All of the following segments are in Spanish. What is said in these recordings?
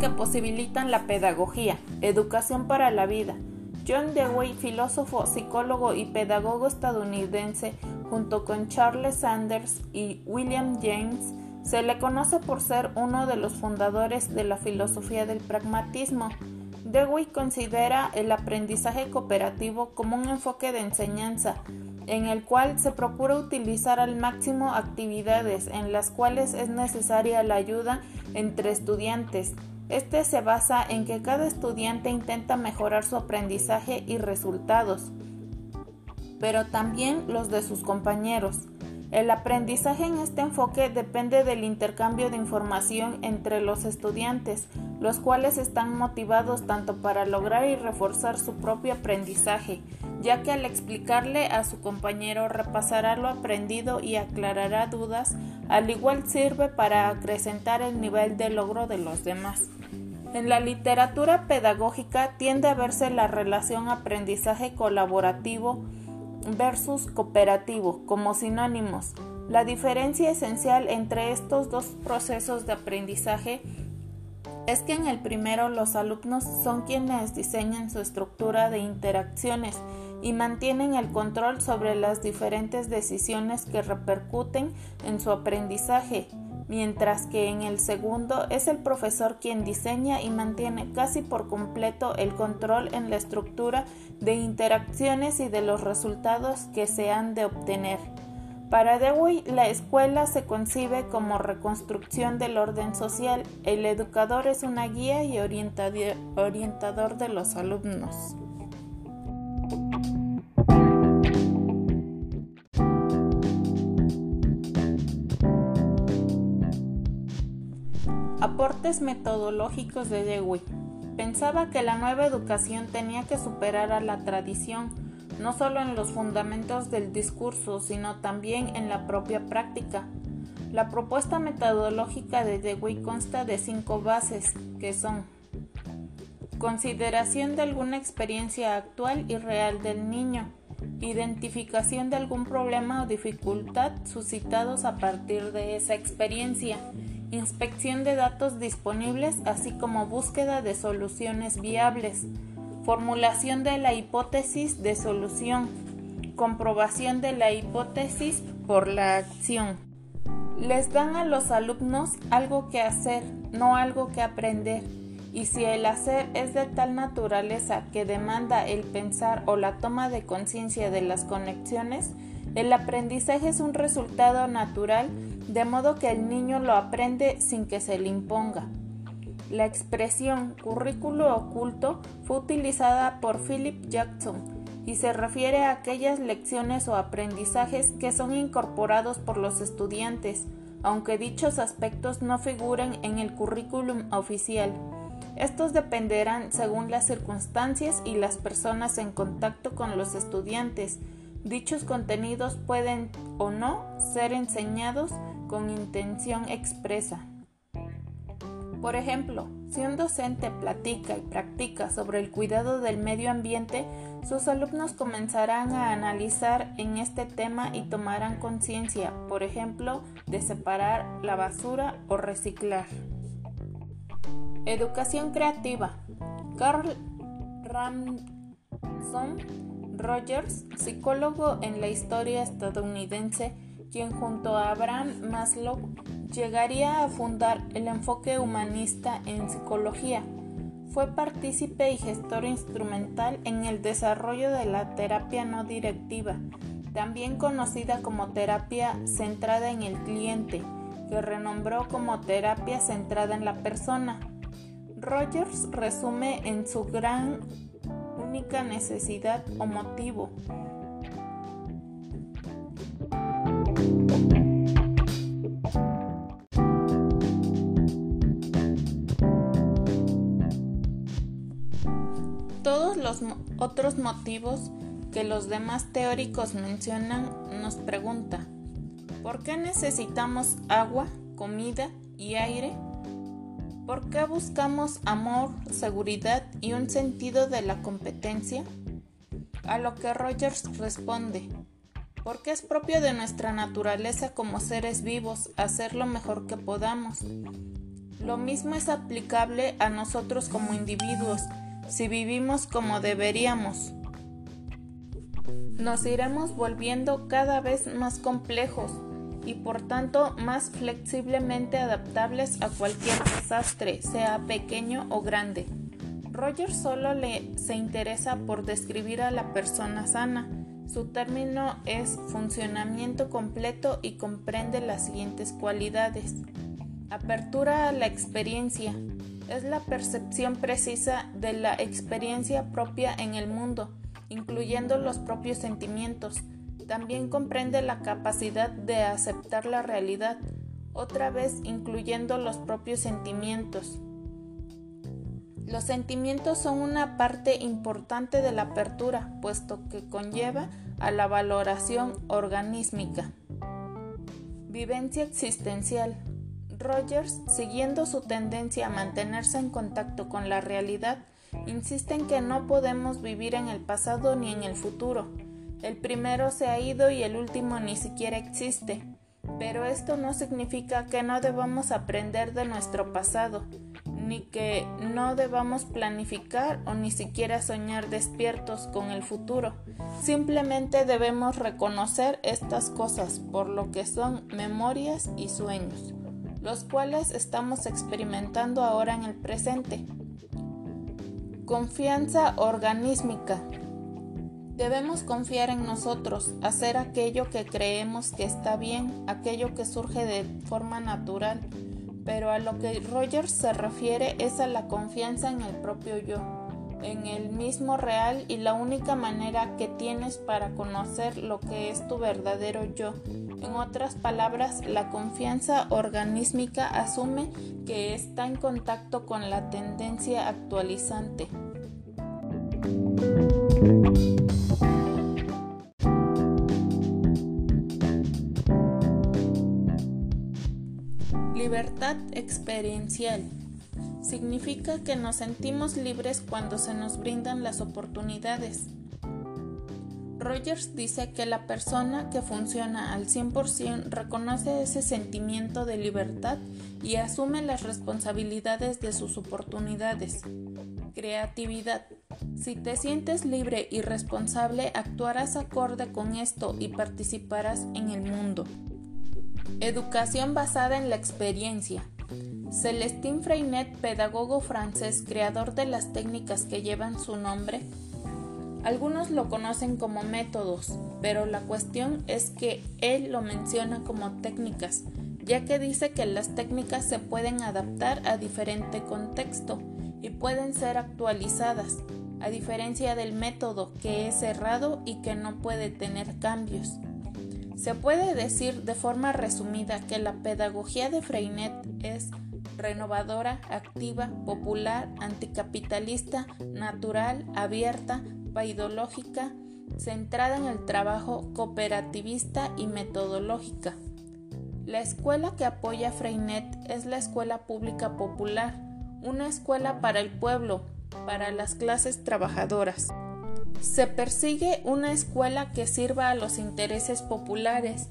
Que posibilitan la pedagogía. Educación para la vida. John Dewey, filósofo, psicólogo y pedagogo estadounidense, junto con Charles Sanders y William James, se le conoce por ser uno de los fundadores de la filosofía del pragmatismo. Dewey considera el aprendizaje cooperativo como un enfoque de enseñanza, en el cual se procura utilizar al máximo actividades en las cuales es necesaria la ayuda entre estudiantes, este se basa en que cada estudiante intenta mejorar su aprendizaje y resultados, pero también los de sus compañeros. El aprendizaje en este enfoque depende del intercambio de información entre los estudiantes, los cuales están motivados tanto para lograr y reforzar su propio aprendizaje, ya que al explicarle a su compañero repasará lo aprendido y aclarará dudas, al igual sirve para acrecentar el nivel de logro de los demás. En la literatura pedagógica tiende a verse la relación aprendizaje colaborativo versus cooperativo como sinónimos. La diferencia esencial entre estos dos procesos de aprendizaje es que en el primero los alumnos son quienes diseñan su estructura de interacciones y mantienen el control sobre las diferentes decisiones que repercuten en su aprendizaje, mientras que en el segundo es el profesor quien diseña y mantiene casi por completo el control en la estructura de interacciones y de los resultados que se han de obtener. Para Dewey, la escuela se concibe como reconstrucción del orden social. El educador es una guía y orientador de los alumnos. Metodológicos de Dewey. Pensaba que la nueva educación tenía que superar a la tradición, no solo en los fundamentos del discurso, sino también en la propia práctica. La propuesta metodológica de Dewey consta de cinco bases, que son consideración de alguna experiencia actual y real del niño, identificación de algún problema o dificultad suscitados a partir de esa experiencia, inspección de datos disponibles, así como búsqueda de soluciones viables, formulación de la hipótesis de solución, comprobación de la hipótesis por la acción. Les dan a los alumnos algo que hacer, no algo que aprender, y si el hacer es de tal naturaleza que demanda el pensar o la toma de conciencia de las conexiones, el aprendizaje es un resultado natural de modo que el niño lo aprende sin que se le imponga. La expresión currículo oculto fue utilizada por Philip Jackson y se refiere a aquellas lecciones o aprendizajes que son incorporados por los estudiantes, aunque dichos aspectos no figuren en el currículum oficial. Estos dependerán según las circunstancias y las personas en contacto con los estudiantes. Dichos contenidos pueden o no ser enseñados con intención expresa. Por ejemplo, si un docente platica y practica sobre el cuidado del medio ambiente, sus alumnos comenzarán a analizar en este tema y tomarán conciencia, por ejemplo, de separar la basura o reciclar. Educación creativa. Carl Ramson Rogers, psicólogo en la historia estadounidense, quien junto a Abraham Maslow llegaría a fundar el enfoque humanista en psicología. Fue partícipe y gestor instrumental en el desarrollo de la terapia no directiva, también conocida como terapia centrada en el cliente, que renombró como terapia centrada en la persona. Rogers resume en su gran única necesidad o motivo todos los otros motivos que los demás teóricos mencionan nos pregunta, ¿por qué necesitamos agua, comida y aire? ¿Por qué buscamos amor, seguridad y un sentido de la competencia? A lo que Rogers responde, porque es propio de nuestra naturaleza como seres vivos hacer lo mejor que podamos. Lo mismo es aplicable a nosotros como individuos, si vivimos como deberíamos. Nos iremos volviendo cada vez más complejos y por tanto más flexiblemente adaptables a cualquier desastre, sea pequeño o grande. Roger solo se interesa por describir a la persona sana. Su término es funcionamiento completo y comprende las siguientes cualidades. Apertura a la experiencia. Es la percepción precisa de la experiencia propia en el mundo, incluyendo los propios sentimientos. También comprende la capacidad de aceptar la realidad, otra vez incluyendo los propios sentimientos. Los sentimientos son una parte importante de la apertura, puesto que conlleva a la valoración organísmica. Vivencia existencial. Rogers, siguiendo su tendencia a mantenerse en contacto con la realidad, insiste en que no podemos vivir en el pasado ni en el futuro. El primero se ha ido y el último ni siquiera existe. Pero esto no significa que no debamos aprender de nuestro pasado ni que no debamos planificar o ni siquiera soñar despiertos con el futuro. Simplemente debemos reconocer estas cosas por lo que son memorias y sueños, los cuales estamos experimentando ahora en el presente. Confianza organísmica. Debemos confiar en nosotros, hacer aquello que creemos que está bien, aquello que surge de forma natural pero a lo que Rogers se refiere es a la confianza en el propio yo, en el mismo real y la única manera que tienes para conocer lo que es tu verdadero yo. En otras palabras, la confianza organísmica asume que está en contacto con la tendencia actualizante. Libertad experiencial. Significa que nos sentimos libres cuando se nos brindan las oportunidades. Rogers dice que la persona que funciona al 100% reconoce ese sentimiento de libertad y asume las responsabilidades de sus oportunidades. Creatividad. Si te sientes libre y responsable, actuarás acorde con esto y participarás en el mundo. Educación basada en la experiencia. Celestin Freinet, pedagogo francés, creador de las técnicas que llevan su nombre, algunos lo conocen como métodos, pero la cuestión es que él lo menciona como técnicas, ya que dice que las técnicas se pueden adaptar a diferente contexto y pueden ser actualizadas, a diferencia del método que es cerrado y que no puede tener cambios. Se puede decir de forma resumida que la pedagogía de Freinet es renovadora, activa, popular, anticapitalista, natural, abierta, paidológica, centrada en el trabajo cooperativista y metodológica. La escuela que apoya Freinet es la Escuela Pública Popular, una escuela para el pueblo, para las clases trabajadoras. Se persigue una escuela que sirva a los intereses populares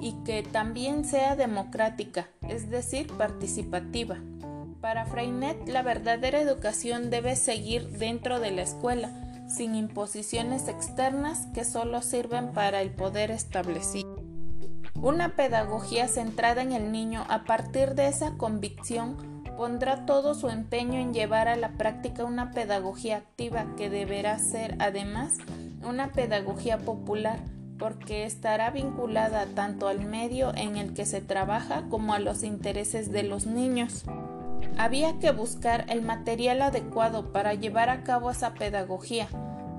y que también sea democrática, es decir, participativa. Para Freinet, la verdadera educación debe seguir dentro de la escuela, sin imposiciones externas que solo sirven para el poder establecido. Una pedagogía centrada en el niño a partir de esa convicción pondrá todo su empeño en llevar a la práctica una pedagogía activa que deberá ser además una pedagogía popular porque estará vinculada tanto al medio en el que se trabaja como a los intereses de los niños. Había que buscar el material adecuado para llevar a cabo esa pedagogía,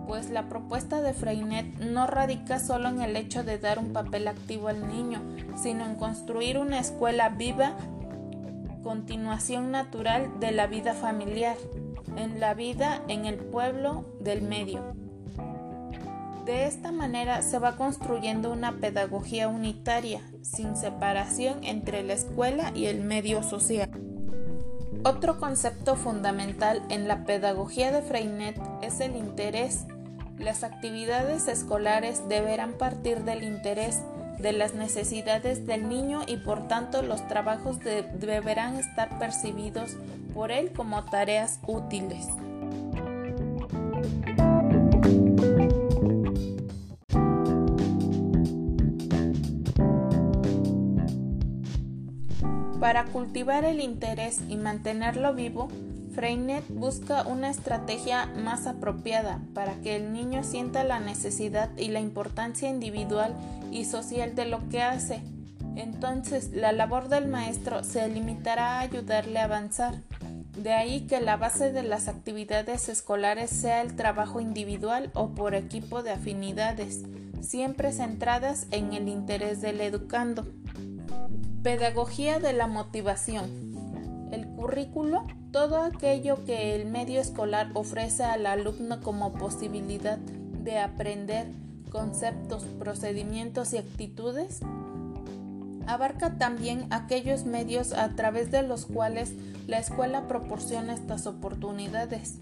pues la propuesta de Freinet no radica solo en el hecho de dar un papel activo al niño, sino en construir una escuela viva continuación natural de la vida familiar, en la vida en el pueblo del medio. De esta manera se va construyendo una pedagogía unitaria, sin separación entre la escuela y el medio social. Otro concepto fundamental en la pedagogía de Freinet es el interés. Las actividades escolares deberán partir del interés, de las necesidades del niño y por tanto los trabajos deberán estar percibidos por él como tareas útiles. Para cultivar el interés y mantenerlo vivo, Freinet busca una estrategia más apropiada para que el niño sienta la necesidad y la importancia individual y social de lo que hace. Entonces, la labor del maestro se limitará a ayudarle a avanzar. De ahí que la base de las actividades escolares sea el trabajo individual o por equipo de afinidades, siempre centradas en el interés del educando. Pedagogía de la motivación. El currículo, todo aquello que el medio escolar ofrece al alumno como posibilidad de aprender conceptos, procedimientos y actitudes, abarca también aquellos medios a través de los cuales la escuela proporciona estas oportunidades.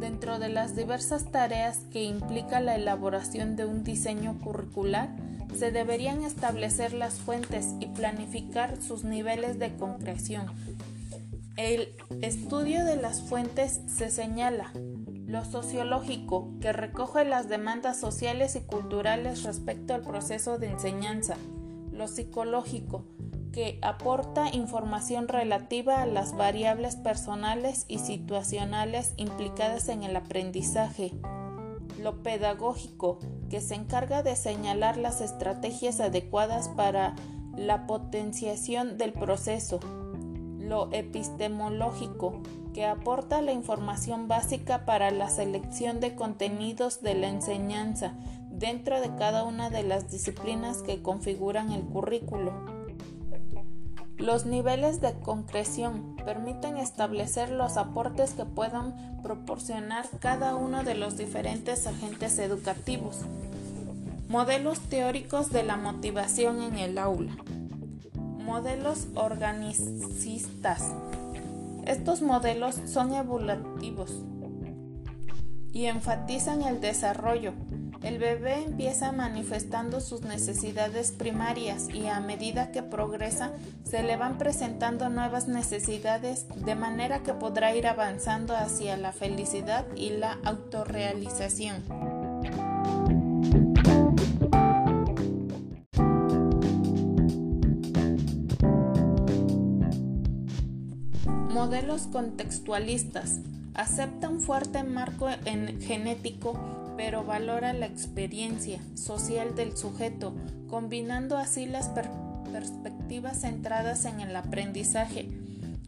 Dentro de las diversas tareas que implica la elaboración de un diseño curricular, se deberían establecer las fuentes y planificar sus niveles de concreción. El estudio de las fuentes se señala lo sociológico, que recoge las demandas sociales y culturales respecto al proceso de enseñanza, lo psicológico, que aporta información relativa a las variables personales y situacionales implicadas en el aprendizaje, lo pedagógico, que se encarga de señalar las estrategias adecuadas para la potenciación del proceso, lo epistemológico, que aporta la información básica para la selección de contenidos de la enseñanza dentro de cada una de las disciplinas que configuran el currículo. Los niveles de concreción permiten establecer los aportes que puedan proporcionar cada uno de los diferentes agentes educativos. Modelos teóricos de la motivación en el aula. Modelos organicistas. Estos modelos son evolutivos y enfatizan el desarrollo, el bebé empieza manifestando sus necesidades primarias y a medida que progresa se le van presentando nuevas necesidades de manera que podrá ir avanzando hacia la felicidad y la autorrealización. Modelos contextualistas. Acepta un fuerte marco en genético pero valora la experiencia social del sujeto, combinando así las perspectivas centradas en el aprendizaje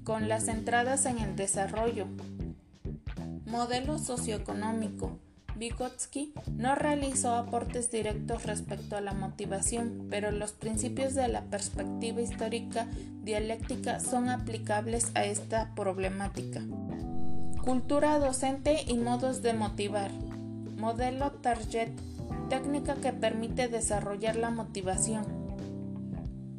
con las centradas en el desarrollo. Modelo socioeconómico. Vygotsky no realizó aportes directos respecto a la motivación, pero los principios de la perspectiva histórica dialéctica son aplicables a esta problemática. Cultura docente y modos de motivar. Modelo Target, técnica que permite desarrollar la motivación.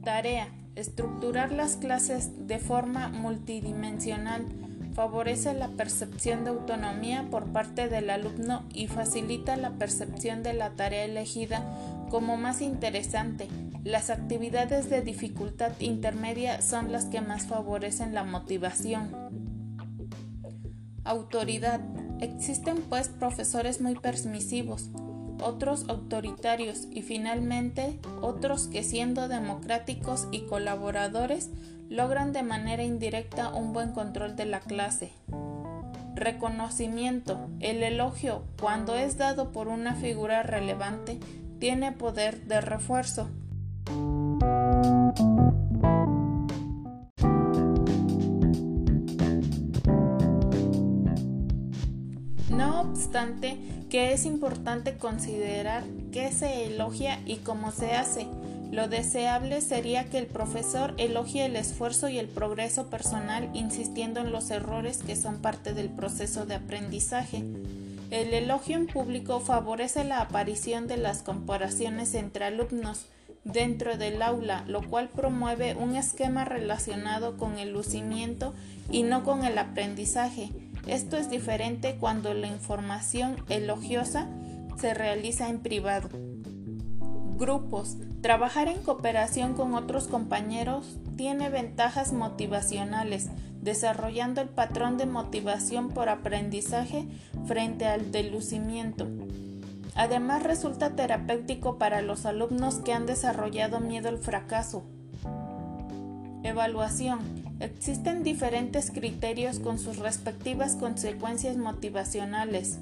Tarea, estructurar las clases de forma multidimensional favorece la percepción de autonomía por parte del alumno y facilita la percepción de la tarea elegida como más interesante. Las actividades de dificultad intermedia son las que más favorecen la motivación. Autoridad. Existen pues profesores muy permisivos, otros autoritarios y finalmente otros que siendo democráticos y colaboradores logran de manera indirecta un buen control de la clase. Reconocimiento. El elogio, cuando es dado por una figura relevante, tiene poder de refuerzo. obstante que es importante considerar qué se elogia y cómo se hace. Lo deseable sería que el profesor elogie el esfuerzo y el progreso personal insistiendo en los errores que son parte del proceso de aprendizaje. El elogio en público favorece la aparición de las comparaciones entre alumnos dentro del aula, lo cual promueve un esquema relacionado con el lucimiento y no con el aprendizaje. Esto es diferente cuando la información elogiosa se realiza en privado. Grupos. Trabajar en cooperación con otros compañeros tiene ventajas motivacionales, desarrollando el patrón de motivación por aprendizaje frente al delucimiento. Además resulta terapéutico para los alumnos que han desarrollado miedo al fracaso. Evaluación. Existen diferentes criterios con sus respectivas consecuencias motivacionales.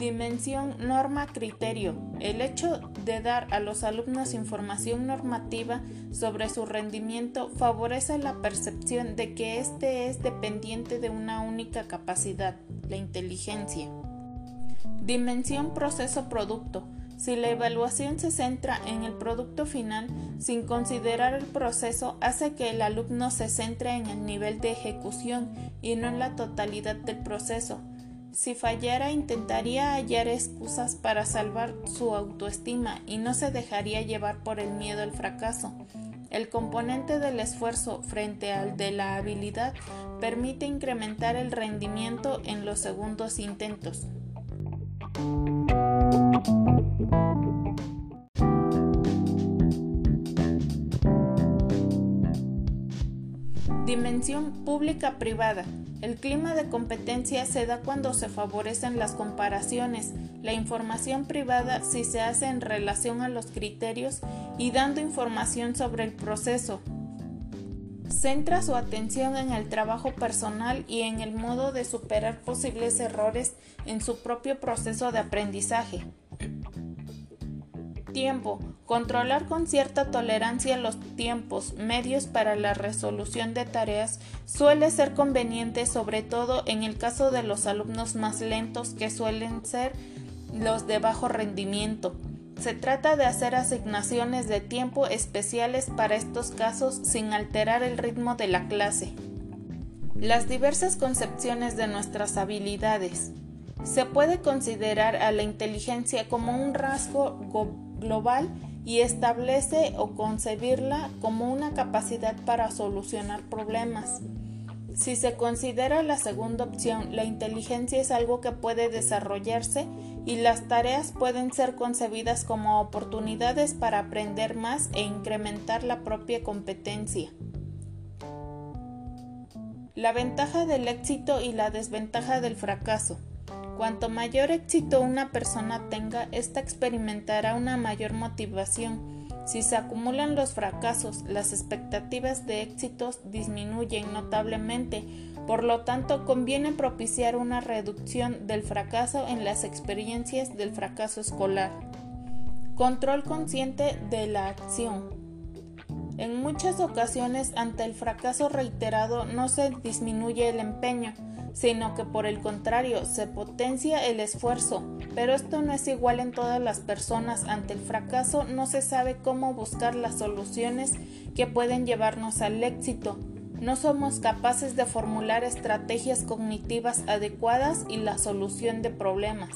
Dimensión norma-criterio. El hecho de dar a los alumnos información normativa sobre su rendimiento favorece la percepción de que éste es dependiente de una única capacidad, la inteligencia. Dimensión proceso-producto. Si la evaluación se centra en el producto final sin considerar el proceso, hace que el alumno se centre en el nivel de ejecución y no en la totalidad del proceso. Si fallara intentaría hallar excusas para salvar su autoestima y no se dejaría llevar por el miedo al fracaso. El componente del esfuerzo frente al de la habilidad permite incrementar el rendimiento en los segundos intentos. Dimensión pública-privada. El clima de competencia se da cuando se favorecen las comparaciones, la información privada si se hace en relación a los criterios y dando información sobre el proceso. Centra su atención en el trabajo personal y en el modo de superar posibles errores en su propio proceso de aprendizaje. Tiempo. Controlar con cierta tolerancia los tiempos medios para la resolución de tareas suele ser conveniente sobre todo en el caso de los alumnos más lentos que suelen ser los de bajo rendimiento. Se trata de hacer asignaciones de tiempo especiales para estos casos sin alterar el ritmo de la clase. Las diversas concepciones de nuestras habilidades. Se puede considerar a la inteligencia como un rasgo global y establece o concebirla como una capacidad para solucionar problemas. Si se considera la segunda opción, la inteligencia es algo que puede desarrollarse y las tareas pueden ser concebidas como oportunidades para aprender más e incrementar la propia competencia. La ventaja del éxito y la desventaja del fracaso. Cuanto mayor éxito una persona tenga, ésta experimentará una mayor motivación. Si se acumulan los fracasos, las expectativas de éxitos disminuyen notablemente, por lo tanto conviene propiciar una reducción del fracaso en las experiencias del fracaso escolar. Control consciente de la acción. En muchas ocasiones ante el fracaso reiterado no se disminuye el empeño, sino que por el contrario se potencia el esfuerzo, pero esto no es igual en todas las personas. Ante el fracaso no se sabe cómo buscar las soluciones que pueden llevarnos al éxito. No somos capaces de formular estrategias cognitivas adecuadas y la solución de problemas.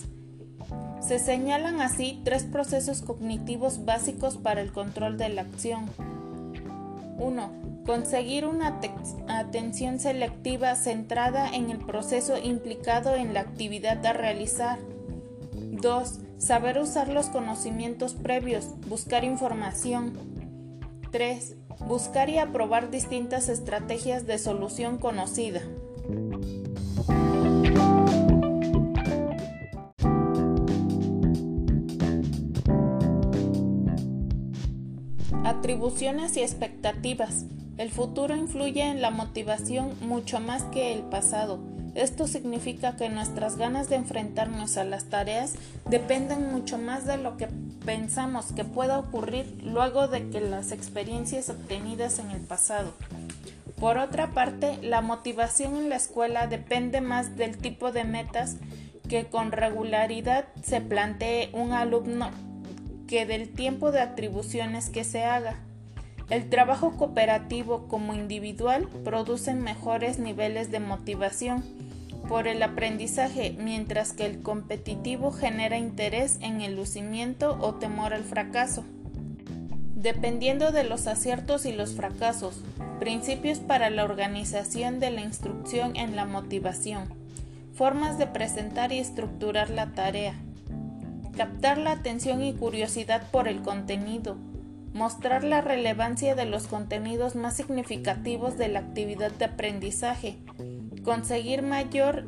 Se señalan así tres procesos cognitivos básicos para el control de la acción. 1 Conseguir una atención selectiva centrada en el proceso implicado en la actividad a realizar. 2. Saber usar los conocimientos previos, buscar información. 3. Buscar y aprobar distintas estrategias de solución conocida. Atribuciones y expectativas. El futuro influye en la motivación mucho más que el pasado. Esto significa que nuestras ganas de enfrentarnos a las tareas dependen mucho más de lo que pensamos que pueda ocurrir luego de que las experiencias obtenidas en el pasado. Por otra parte, la motivación en la escuela depende más del tipo de metas que con regularidad se plantee un alumno que del tiempo de atribuciones que se haga. El trabajo cooperativo como individual produce mejores niveles de motivación por el aprendizaje, mientras que el competitivo genera interés en el lucimiento o temor al fracaso. Dependiendo de los aciertos y los fracasos, principios para la organización de la instrucción en la motivación, formas de presentar y estructurar la tarea, captar la atención y curiosidad por el contenido, mostrar la relevancia de los contenidos más significativos de la actividad de aprendizaje, conseguir mayor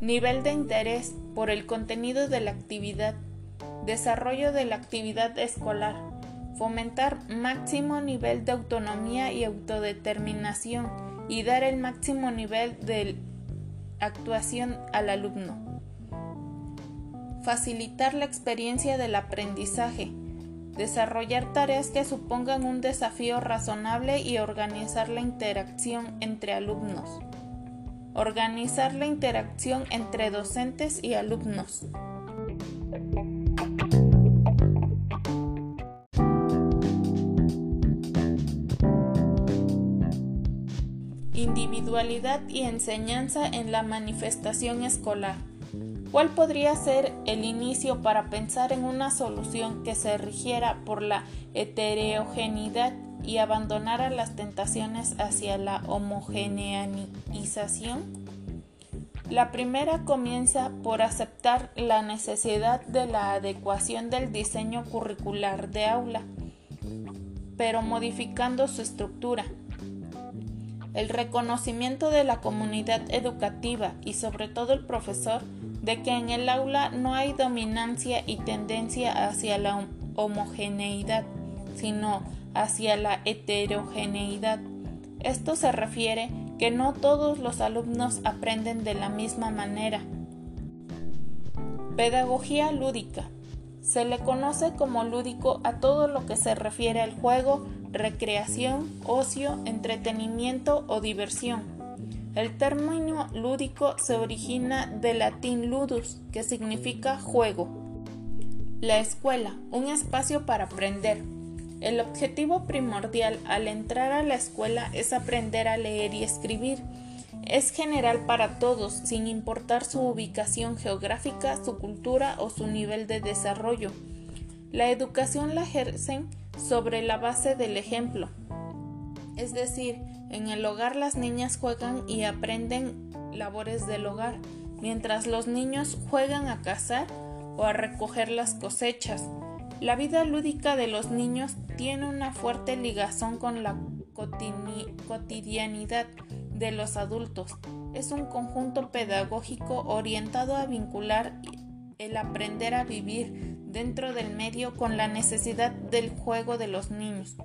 nivel de interés por el contenido de la actividad, desarrollo de la actividad escolar, fomentar máximo nivel de autonomía y autodeterminación y dar el máximo nivel de actuación al alumno facilitar la experiencia del aprendizaje, desarrollar tareas que supongan un desafío razonable y organizar la interacción entre alumnos. Organizar la interacción entre docentes y alumnos. Individualidad y enseñanza en la manifestación escolar. ¿Cuál podría ser el inicio para pensar en una solución que se rigiera por la heterogeneidad y abandonara las tentaciones hacia la homogeneización? La primera comienza por aceptar la necesidad de la adecuación del diseño curricular de aula, pero modificando su estructura. El reconocimiento de la comunidad educativa y sobre todo el profesor de que en el aula no hay dominancia y tendencia hacia la homogeneidad, sino hacia la heterogeneidad. Esto se refiere que no todos los alumnos aprenden de la misma manera. Pedagogía lúdica. Se le conoce como lúdico a todo lo que se refiere al juego, recreación, ocio, entretenimiento o diversión el término lúdico se origina del latín ludus, que significa juego. La escuela, un espacio para aprender. El objetivo primordial al entrar a la escuela es aprender a leer y escribir. Es general para todos, sin importar su ubicación geográfica, su cultura o su nivel de desarrollo. La educación la ejercen sobre la base del ejemplo, es decir, en el hogar las niñas juegan y aprenden labores del hogar, mientras los niños juegan a cazar o a recoger las cosechas. La vida lúdica de los niños tiene una fuerte ligazón con la cotidianidad de los adultos. Es un conjunto pedagógico orientado a vincular el aprender a vivir dentro del medio con la necesidad del juego de los niños.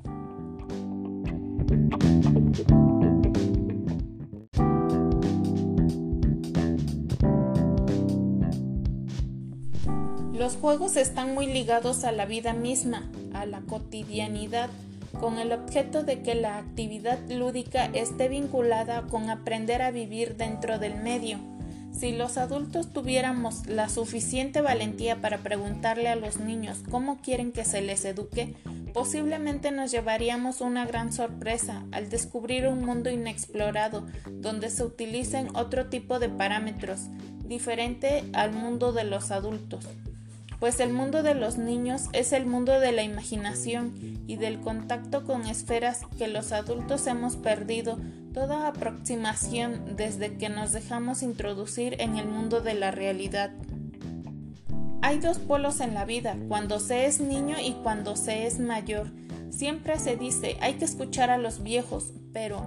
Los juegos están muy ligados a la vida misma, a la cotidianidad, con el objeto de que la actividad lúdica esté vinculada con aprender a vivir dentro del medio. Si los adultos tuviéramos la suficiente valentía para preguntarle a los niños cómo quieren que se les eduque, posiblemente nos llevaríamos una gran sorpresa al descubrir un mundo inexplorado donde se utilicen otro tipo de parámetros, diferente al mundo de los adultos. Pues el mundo de los niños es el mundo de la imaginación y del contacto con esferas que los adultos hemos perdido toda aproximación desde que nos dejamos introducir en el mundo de la realidad. Hay dos polos en la vida, cuando se es niño y cuando se es mayor. Siempre se dice, hay que escuchar a los viejos, pero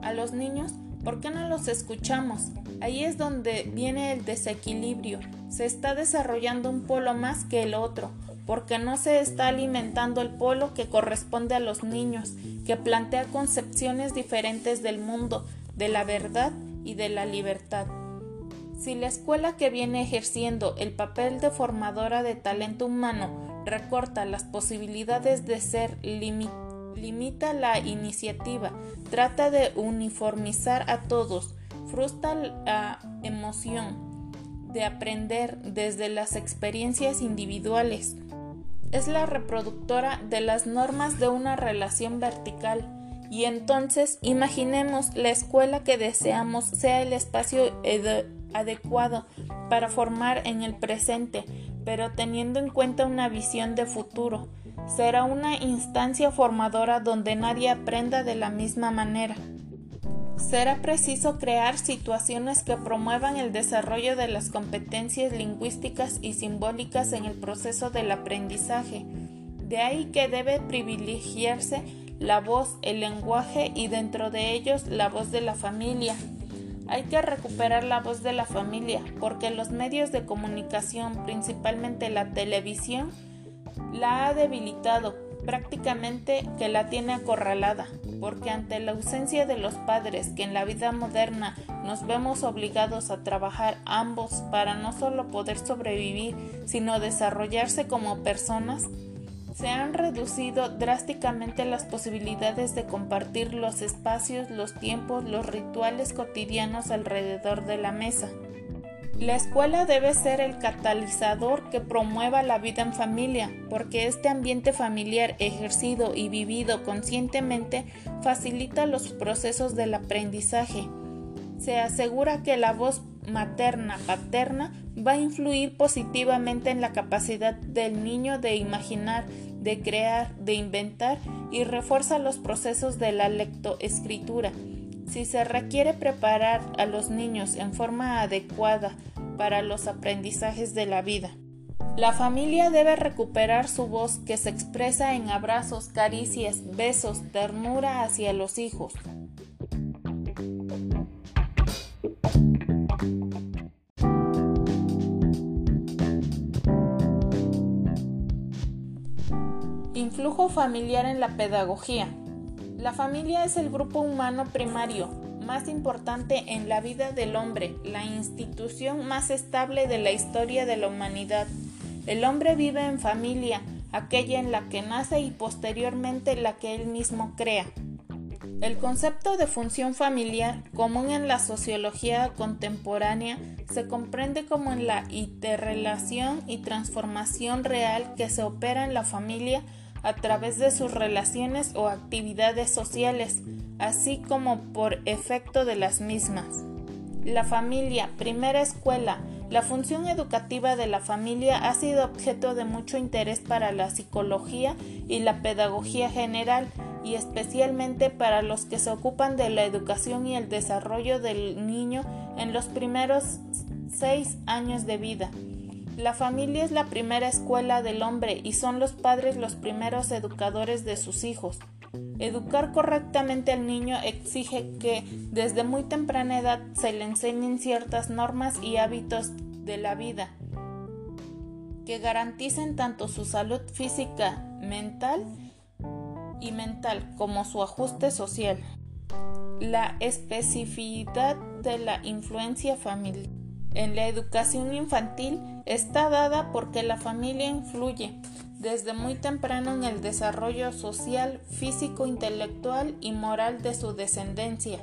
a los niños, ¿por qué no los escuchamos? Ahí es donde viene el desequilibrio. Se está desarrollando un polo más que el otro, porque no se está alimentando el polo que corresponde a los niños, que plantea concepciones diferentes del mundo, de la verdad y de la libertad. Si la escuela que viene ejerciendo el papel de formadora de talento humano recorta las posibilidades de ser, limita la iniciativa, trata de uniformizar a todos, frustra la emoción de aprender desde las experiencias individuales. Es la reproductora de las normas de una relación vertical y entonces imaginemos la escuela que deseamos sea el espacio adecuado para formar en el presente, pero teniendo en cuenta una visión de futuro. Será una instancia formadora donde nadie aprenda de la misma manera. Será preciso crear situaciones que promuevan el desarrollo de las competencias lingüísticas y simbólicas en el proceso del aprendizaje. De ahí que debe privilegiarse la voz, el lenguaje y dentro de ellos la voz de la familia. Hay que recuperar la voz de la familia porque los medios de comunicación, principalmente la televisión, la ha debilitado, prácticamente que la tiene acorralada, porque ante la ausencia de los padres que en la vida moderna nos vemos obligados a trabajar ambos para no solo poder sobrevivir, sino desarrollarse como personas, se han reducido drásticamente las posibilidades de compartir los espacios, los tiempos, los rituales cotidianos alrededor de la mesa. La escuela debe ser el catalizador que promueva la vida en familia, porque este ambiente familiar ejercido y vivido conscientemente facilita los procesos del aprendizaje. Se asegura que la voz materna paterna va a influir positivamente en la capacidad del niño de imaginar, de crear, de inventar y refuerza los procesos de la lectoescritura. Si se requiere preparar a los niños en forma adecuada para los aprendizajes de la vida. La familia debe recuperar su voz que se expresa en abrazos, caricias, besos, ternura hacia los hijos. Influjo familiar en la pedagogía. La familia es el grupo humano primario más importante en la vida del hombre, la institución más estable de la historia de la humanidad. El hombre vive en familia, aquella en la que nace y posteriormente la que él mismo crea. El concepto de función familiar, común en la sociología contemporánea, se comprende como en la interrelación y transformación real que se opera en la familia a través de sus relaciones o actividades sociales, así como por efecto de las mismas. La familia, primera escuela, la función educativa de la familia ha sido objeto de mucho interés para la psicología y la pedagogía general y especialmente para los que se ocupan de la educación y el desarrollo del niño en los primeros seis años de vida. La familia es la primera escuela del hombre y son los padres los primeros educadores de sus hijos. Educar correctamente al niño exige que desde muy temprana edad se le enseñen ciertas normas y hábitos de la vida que garanticen tanto su salud física, mental y mental como su ajuste social. La especificidad de la influencia familiar. En la educación infantil está dada porque la familia influye desde muy temprano en el desarrollo social, físico, intelectual y moral de su descendencia,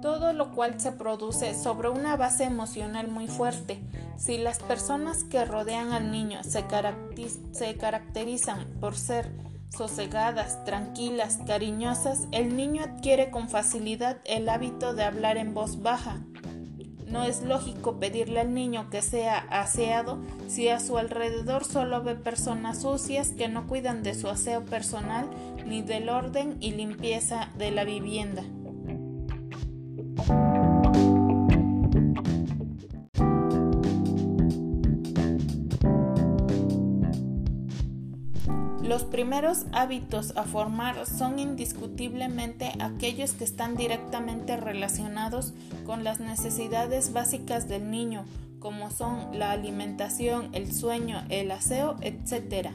todo lo cual se produce sobre una base emocional muy fuerte. Si las personas que rodean al niño se, caracterizan por ser sosegadas, tranquilas, cariñosas, el niño adquiere con facilidad el hábito de hablar en voz baja, no es lógico pedirle al niño que sea aseado si a su alrededor solo ve personas sucias que no cuidan de su aseo personal ni del orden y limpieza de la vivienda. Primeros hábitos a formar son indiscutiblemente aquellos que están directamente relacionados con las necesidades básicas del niño, como son la alimentación, el sueño, el aseo, etc.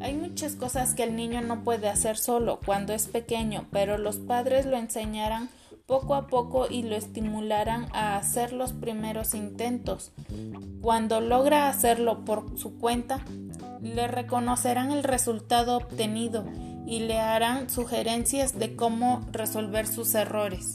Hay muchas cosas que el niño no puede hacer solo cuando es pequeño, pero los padres lo enseñarán poco a poco y lo estimularán a hacer los primeros intentos. Cuando logra hacerlo por su cuenta, le reconocerán el resultado obtenido y le harán sugerencias de cómo resolver sus errores.